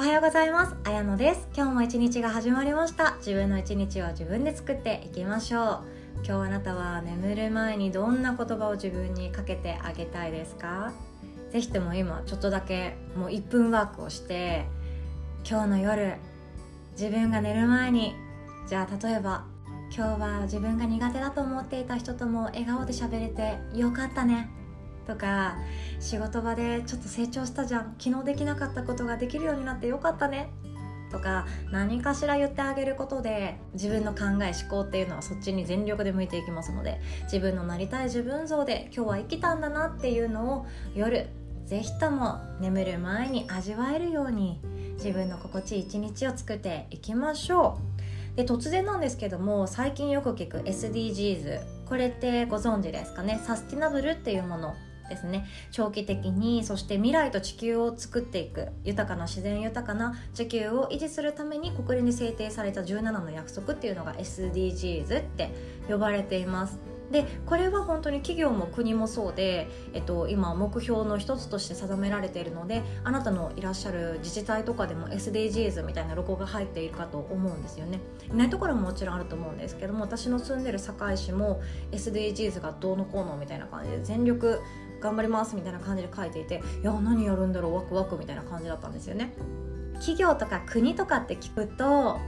おはようございます。あやのです。今日も一日が始まりました。自分の一日を自分で作っていきましょう。今日あなたは眠る前にどんな言葉を自分にかけてあげたいですか？ぜひとも今ちょっとだけもう1分ワークをして今日の夜自分が寝る前にじゃあ例えば今日は自分が苦手だと思っていた人とも笑顔で喋れてよかったね。とか仕事場でちょっと成長したじゃん。昨日できなかったことができるようになってよかったね。とか何かしら言ってあげることで自分の考え思考っていうのはそっちに全力で向いていきますので自分のなりたい自分像で今日は生きたんだなっていうのを夜是非とも眠る前に味わえるように自分の心地いい一日を作っていきましょう。で突然なんですけども最近よく聞く SDGs これってご存知ですかね？サスティナブルっていうもの。ですね。長期的にそして未来と地球を作っていく豊かな自然豊かな地球を維持するために国連に制定された17の約束っていうのが SDGs って呼ばれています。でこれは本当に企業も国もそうで、えっと、今目標の一つとして定められているのであなたのいらっしゃる自治体とかでも SDGs みたいなロゴが入っているかと思うんですよね。いないところももちろんあると思うんですけども私の住んでる堺市も SDGs がどうのこうのみたいな感じで全力頑張りますみたいな感じで書いていていや何やるんだろうワクワクみたいな感じだったんですよね企業とか国とかって聞くと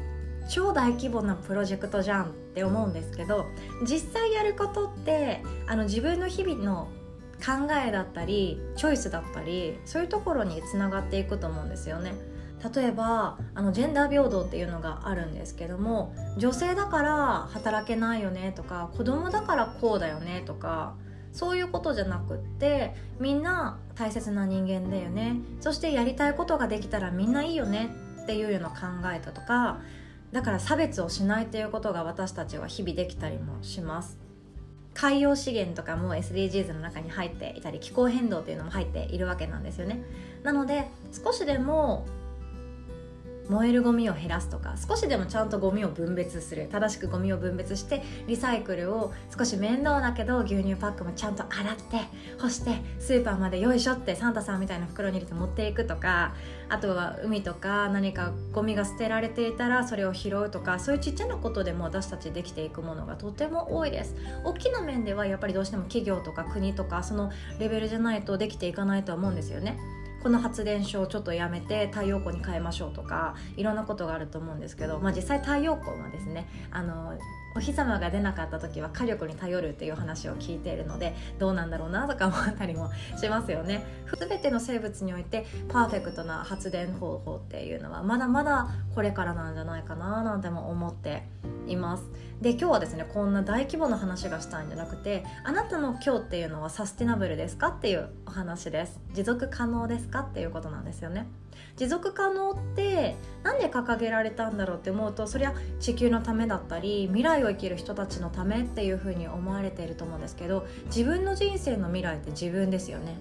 超大規模なプロジェクトじゃんって思うんですけど実際やることってあの自分の日々の考えだったりチョイスだったりそういうところにつながっていくと思うんですよね。例えばあのジェンダー平等っていうのがあるんですけども女性だから働けないよねとか子供だからこうだよねとかそういうことじゃなくってみんな大切な人間だよね。そしてやりたいことができたらみんないいよね。っていうような考えたとかだから差別をしないということが私たちは日々できたりもします。海洋資源とかも SDGs の中に入っていたり気候変動っていうのも入っているわけなんですよね。なので少しでも燃えるゴミを減らすとか少しでもちゃんとゴミを分別する。正しくゴミを分別してリサイクルを少し面倒だけど牛乳パックもちゃんと洗って干してスーパーまでよいしょってサンタさんみたいな袋に入れて持っていくとかあとは海とか何かゴミが捨てられていたらそれを拾うとかそういうちっちゃなことでも私たちできていくものがとても多いです。大きな面ではやっぱりどうしても企業とか国とかそのレベルじゃないとできていかないとは思うんですよね。この発電所をちょっとやめて太陽光に変えましょうとかいろんなことがあると思うんですけど、まあ、実際太陽光はですねあのお日様が出なかった時は火力に頼るっていう話を聞いているのでどうなんだろうなとか思ったりもしますよね。全ての生物においてパーフェクトな発電方法っていうのはまだまだこれからなんじゃないかななんても思っています。で今日はですねこんな大規模な話がしたいんじゃなくてあなたの今日っていうのはサスティナブルですかっていうお話です持続可能ですかっていうことなんですよね持続可能って何で掲げられたんだろうって思うとそりゃ地球のためだったり未来を生きる人たちのためっていうふうに思われていると思うんですけど自分の人生の未来って自分ですよね。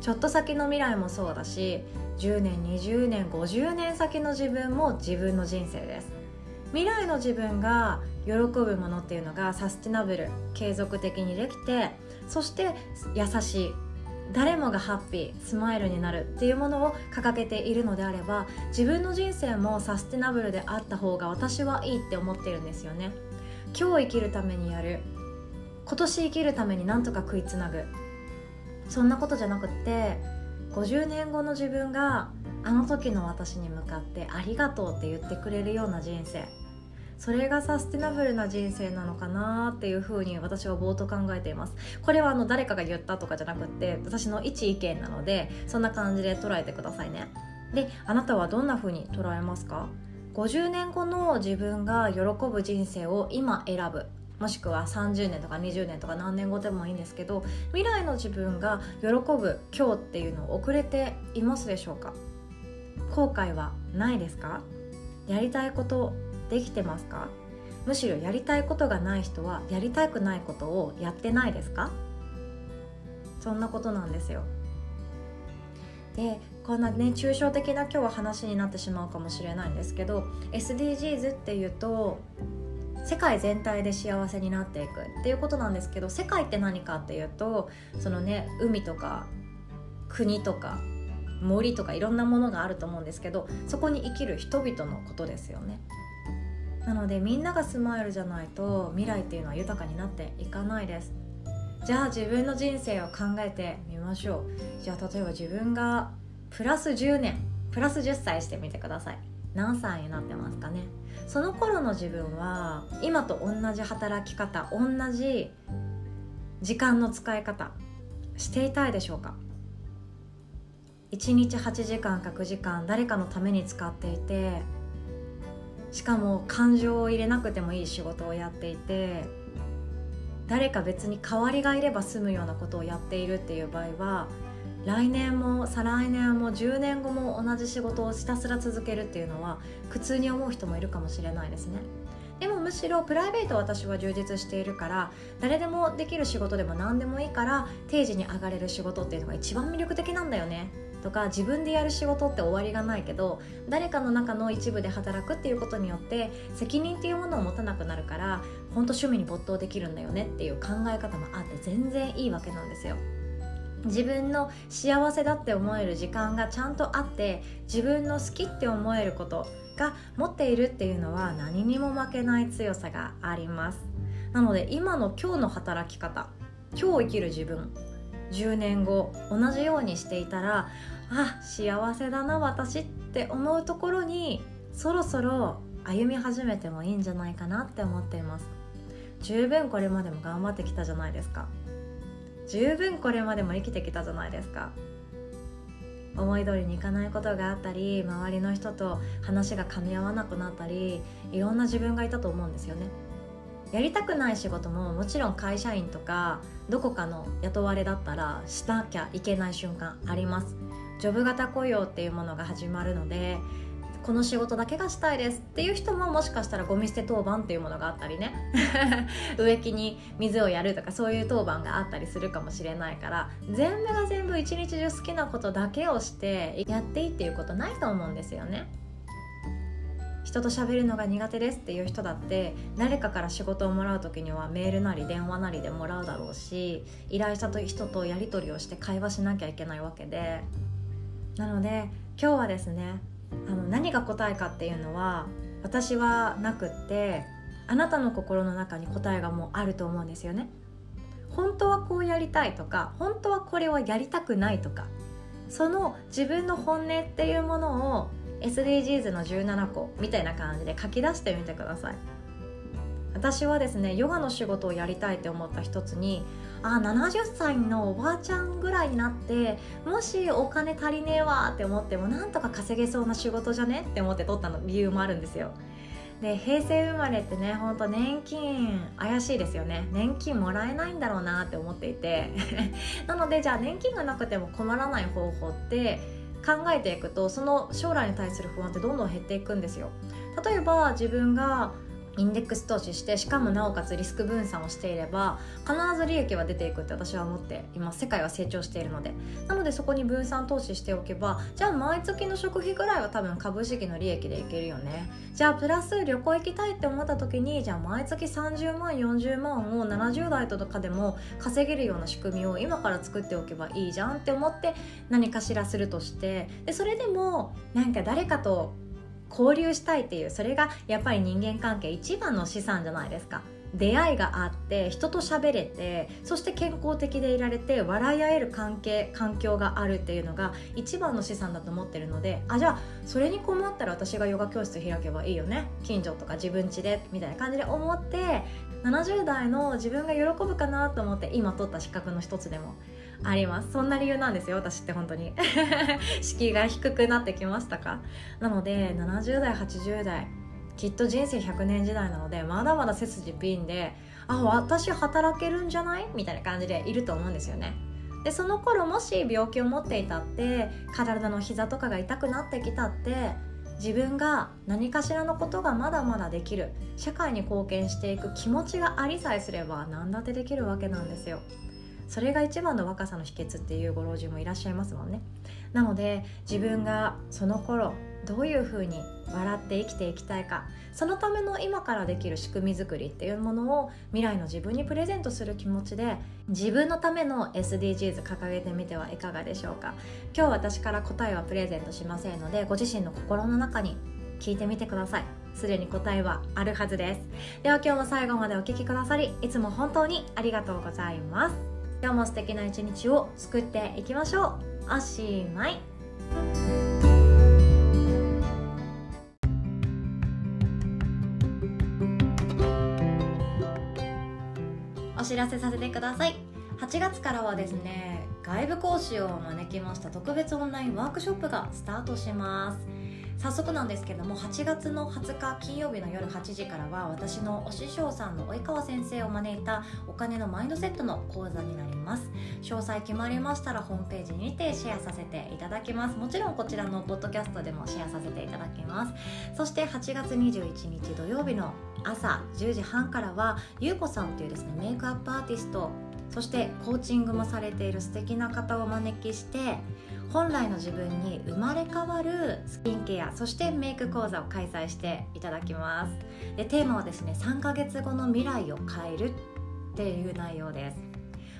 ちょっと先の未来もそうだし10年20年50年先の自分も自分の人生です。未来の自分が喜ぶものっていうのがサスティナブル継続的にできてそして優しい誰もがハッピースマイルになるっていうものを掲げているのであれば自分の人生もサステナブルであった方が私はいいって思ってるんですよね。今日生きるためにやる今年生きるためになんとか食いつなぐ。そんなことじゃなくって50年後の自分があの時の私に向かってありがとうって言ってくれるような人生。それがサステナブルな人生なのかなっていうふうに私は冒頭考えています。これはあの誰かが言ったとかじゃなくって私の一意見なのでそんな感じで捉えてくださいね。であなたはどんなふうに捉えますか？50年後の自分が喜ぶ人生を今選ぶ。もしくは30年とか20年とか何年後でもいいんですけど未来の自分が喜ぶ今日っていうのを遅れていますでしょうか？後悔はないですか？やりたいことできてますか？むしろやりたいことがない人はやりたくないことをやってないですか？そんなことなんですよ。でこんなね抽象的な今日は話になってしまうかもしれないんですけど SDGs っていうと世界全体で幸せになっていくっていうことなんですけど世界って何かっていうとそのね海とか国とか森とかいろんなものがあると思うんですけどそこに生きる人々のことですよね。なのでみんながスマイルじゃないと未来っていうのは豊かになっていかないです。じゃあ自分の人生を考えてみましょう。じゃあ例えば自分がプラス10年プラス10歳してみてください。何歳になってますかね。その頃の自分は今と同じ働き方同じ時間の使い方していたいでしょうか。1日8時間か9時間誰かのために使っていてしかも感情を入れなくてもいい仕事をやっていて誰か別に代わりがいれば済むようなことをやっているっていう場合は来年も再来年も10年後も同じ仕事をひたすら続けるっていうのは苦痛に思う人もいるかもしれないですね。でもむしろプライベート私は充実しているから誰でもできる仕事でも何でもいいから定時に上がれる仕事っていうのが一番魅力的なんだよね。とか自分でやる仕事って終わりがないけど誰かの中の一部で働くっていうことによって責任っていうものを持たなくなるから本当趣味に没頭できるんだよねっていう考え方もあって全然いいわけなんですよ。自分の幸せだって思える時間がちゃんとあって自分の好きって思えることが持っているっていうのは何にも負けない強さがありますなので今の今日の働き方今日生きる自分10年後同じようにしていたらあ幸せだな私って思うところにそろそろ歩み始めてもいいんじゃないかなって思っています。十分これまでも頑張ってきたじゃないですか。十分これまでも生きてきたじゃないですか。思い通りにいかないことがあったり周りの人と話が噛み合わなくなったりいろんな自分がいたと思うんですよね。やりたくない仕事ももちろん会社員とかどこかの雇われだったらしなきゃいけない瞬間あります。ジョブ型雇用っていうものが始まるのでこの仕事だけがしたいですっていう人ももしかしたらゴミ捨て当番っていうものがあったりね 植木に水をやるとかそういう当番があったりするかもしれないから全部が全部一日中好きなことだけをしてやっていいっていうことないと思うんですよね。人と喋るのが苦手ですっていう人だって誰かから仕事をもらう時にはメールなり電話なりでもらうだろうし依頼した人とやり取りをして会話しなきゃいけないわけでなので今日はですねあの何が答えかっていうのは私はなくってあなたの心の中に答えがもうあると思うんですよね。本当はこうやりたいとか本当はこれはやりたくないとかその自分の本音っていうものを SDGs の17個みたいな感じで書き出してみてください。私はですねヨガの仕事をやりたいって思った一つにあ70歳のおばあちゃんぐらいになってもしお金足りねえわって思ってもなんとか稼げそうな仕事じゃね？って思って取ったの理由もあるんですよ。で平成生まれってねほんと年金怪しいですよね。年金もらえないんだろうなって思っていて。なのでじゃあ年金がなくても困らない方法って考えていくとその将来に対する不安ってどんどん減っていくんですよ。例えば自分がインデックス投資してしかもなおかつリスク分散をしていれば必ず利益は出ていくって私は思って今世界は成長しているので。なのでそこに分散投資しておけばじゃあ毎月の食費ぐらいは多分株式の利益でいけるよね。じゃあプラス旅行行きたいって思った時にじゃあ毎月30万40万を70代とかでも稼げるような仕組みを今から作っておけばいいじゃんって思って何かしらするとして。でそれでもなんか誰かと交流したいっていうそれがやっぱり人間関係一番の資産じゃないですか。出会いがあって人と喋れてそして健康的でいられて笑い合える関係環境があるっていうのが一番の資産だと思ってるのであじゃあそれに困ったら私がヨガ教室開けばいいよね。近所とか自分家でみたいな感じで思って70代の自分が喜ぶかなと思って今取った資格の一つでもあります。そんな理由なんですよ私って本当に。敷居が低くなってきましたか？なので70代80代きっと人生100年時代なのでまだまだ背筋ピンであ私働けるんじゃない？みたいな感じでいると思うんですよね。でその頃もし病気を持っていたって体の膝とかが痛くなってきたって自分が何かしらのことがまだまだできる。社会に貢献していく気持ちがありさえすれば何だってできるわけなんですよ。それが一番の若さの秘訣っていうご老人もいらっしゃいますもんね。なので自分がその頃どういうふうに笑って生きていきたいかそのための今からできる仕組み作りっていうものを未来の自分にプレゼントする気持ちで自分のための SDGs 掲げてみてはいかがでしょうか。今日私から答えはプレゼントしませんのでご自身の心の中に聞いてみてください。すでに答えはあるはずです。では今日も最後までお聴きくださりいつも本当にありがとうございます。今日も素敵な一日を作っていきましょう。おしまい。お知らせさせてください。8月からはですね外部講師を招きました特別オンラインワークショップがスタートします。早速なんですけども8月の20日金曜日の夜8時からは私のお師匠さんの及川先生を招いたお金のマインドセットの講座になります。詳細決まりましたらホームページにてシェアさせていただきます。もちろんこちらのポッドキャストでもシェアさせていただきます。そして8月21日土曜日の朝10時半からはゆうこさんというですねメイクアップアーティストそしてコーチングもされている素敵な方をお招きして本来の自分に生まれ変わるスキンケアそしてメイク講座を開催していただきます。でテーマはですね3ヶ月後の未来を変えるっていう内容です。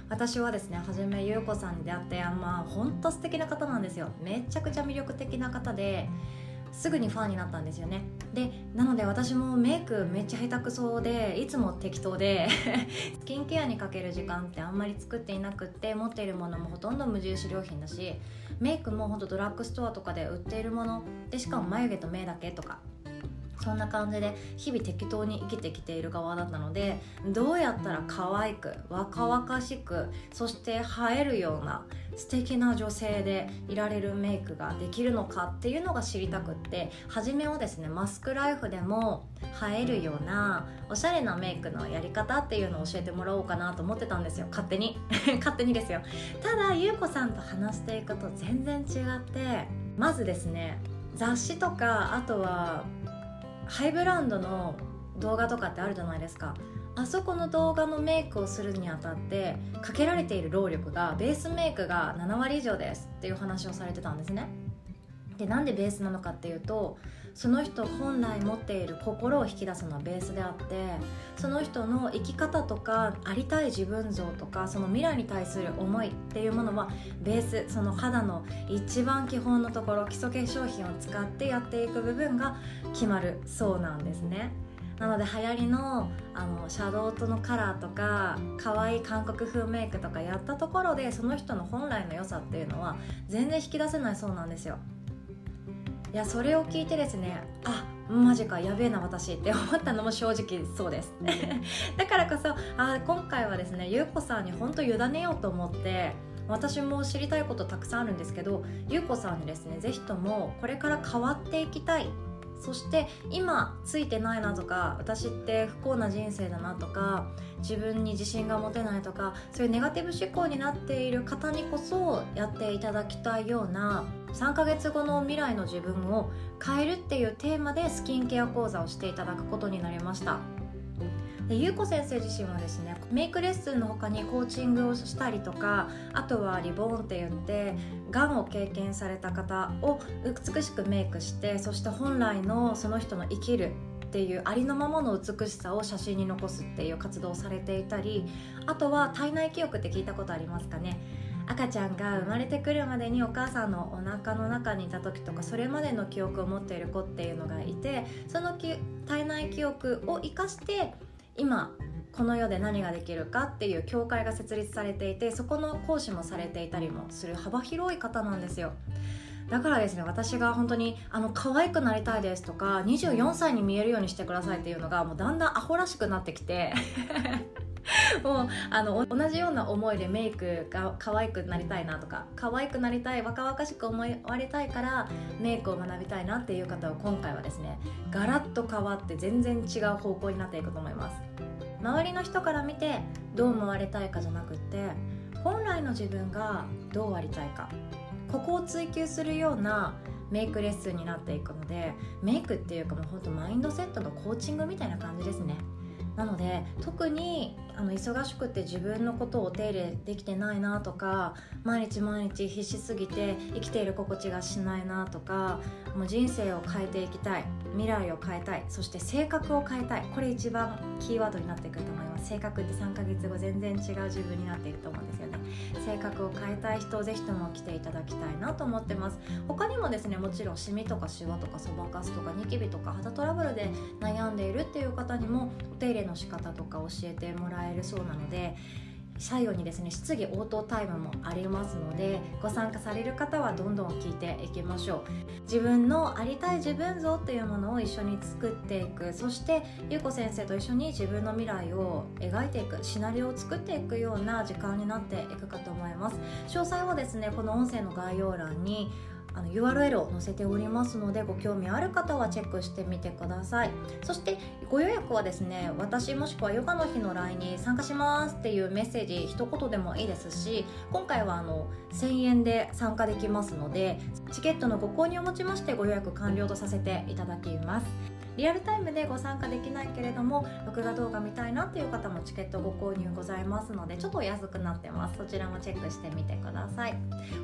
私はですねはじめゆうこさんに出会ってまあ本当素敵な方なんですよ。めちゃくちゃ魅力的な方ですぐにファンになったんですよね。でなので私もメイクめっちゃ下手くそでいつも適当でスキンケアにかける時間ってあんまり作っていなくって持っているものもほとんど無印良品だしメイクもほんとドラッグストアとかで売っているもの。でしかも眉毛と目だけとか。そんな感じで日々適当に生きてきている側だったのでどうやったら可愛く若々しくそして映えるような素敵な女性でいられるメイクができるのかっていうのが知りたくって初めはですねマスクライフでも映えるようなおしゃれなメイクのやり方っていうのを教えてもらおうかなと思ってたんですよ。勝手に。勝手にですよ。ただ優子さんと話していくと全然違ってまずですね雑誌とかあとはハイブランドの動画とかってあるじゃないですか。あそこの動画のメイクをするにあたってかけられている労力がベースメイクが7割以上ですっていう話をされてたんですね。でなんでベースなのかっていうとその人本来持っている心を引き出すのはベースであってその人の生き方とかありたい自分像とかその未来に対する思いっていうものはベースその肌の一番基本のところ基礎化粧品を使ってやっていく部分が決まるそうなんですね。なので流行りのあのシャドウとのカラーとか可愛い韓国風メイクとかやったところでその人の本来の良さっていうのは全然引き出せないそうなんですよいやそれを聞いてですねあマジかやべえな私って思ったのも正直そうです。だからこそあ今回はですねゆうこさんに本当委ねようと思って私も知りたいことたくさんあるんですけどゆうこさんにですね是非ともこれから変わっていきたいそして今ついてないなとか私って不幸な人生だなとか自分に自信が持てないとかそういうネガティブ思考になっている方にこそやっていただきたいような3ヶ月後の未来の自分を変えるっていうテーマでスキンケア講座をしていただくことになりました。で優子先生自身はですねメイクレッスンの他にコーチングをしたりとかあとはリボーンって言ってがんを経験された方を美しくメイクしてそして本来のその人の生きるっていうありのままの美しさを写真に残すっていう活動をされていたりあとは体内記憶って聞いたことありますかね。赤ちゃんが生まれてくるまでにお母さんのお腹の中にいた時とかそれまでの記憶を持っている子っていうのがいてその体内記憶を生かして今この世で何ができるかっていう教会が設立されていてそこの講師もされていたりもする幅広い方なんですよ。だからですね私が本当にあの可愛くなりたいですとか24歳に見えるようにしてくださいっていうのがもうだんだんアホらしくなってきて。もうあの同じような思いでメイクが可愛くなりたいなとか可愛くなりたい若々しく思われたいからメイクを学びたいなっていう方は今回はですねガラッと変わって全然違う方向になっていくと思います。周りの人から見てどう思われたいかじゃなくって本来の自分がどうありたいかここを追求するようなメイクレッスンになっていくのでメイクっていうかもうほんとマインドセットのコーチングみたいな感じですね。なので特にあの忙しくて自分のことをお手入れできてないなとか毎日毎日必死すぎて生きている心地がしないなとかもう人生を変えていきたい未来を変えたいそして性格を変えたいこれ一番キーワードになってくると思います。性格って3ヶ月後全然違う自分になっていると思うんですよね。性格を変えたい人ぜひとも来ていただきたいなと思ってます。他にもですねもちろんシミとかシワとかそばかすとかニキビとか肌トラブルで悩んでいるっていう方にもお手入れの仕方とか教えてもらええるそうなので最後にですね質疑応答タイムもありますのでご参加される方はどんどん聞いていきましょう。自分のありたい自分像っていうものを一緒に作っていく。そしてゆうこ先生と一緒に自分の未来を描いていく。シナリオを作っていくような時間になっていくかと思います。詳細はですねこの音声の概要欄にあの URL を載せておりますのでご興味ある方はチェックしてみてください。そしてご予約はですね私もしくはヨガの日の LINE に参加しますっていうメッセージ一言でもいいですし今回はあの1000円で参加できますのでチケットのご購入をもちましてご予約完了とさせていただきます。リアルタイムでご参加できないけれども録画動画見たいなっていう方もチケットご購入ございますのでちょっとお安くなってます。そちらもチェックしてみてください。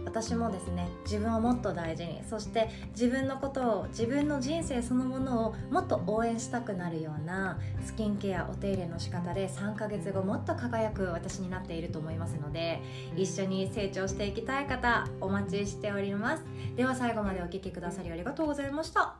私もですね自分をもっと大事にそして自分のことを自分の人生そのものをもっと応援したくなるようなスキンケアお手入れの仕方で3ヶ月後もっと輝く私になっていると思いますので一緒に成長していきたい方お待ちしております。では最後までお聴きくださりありがとうございました。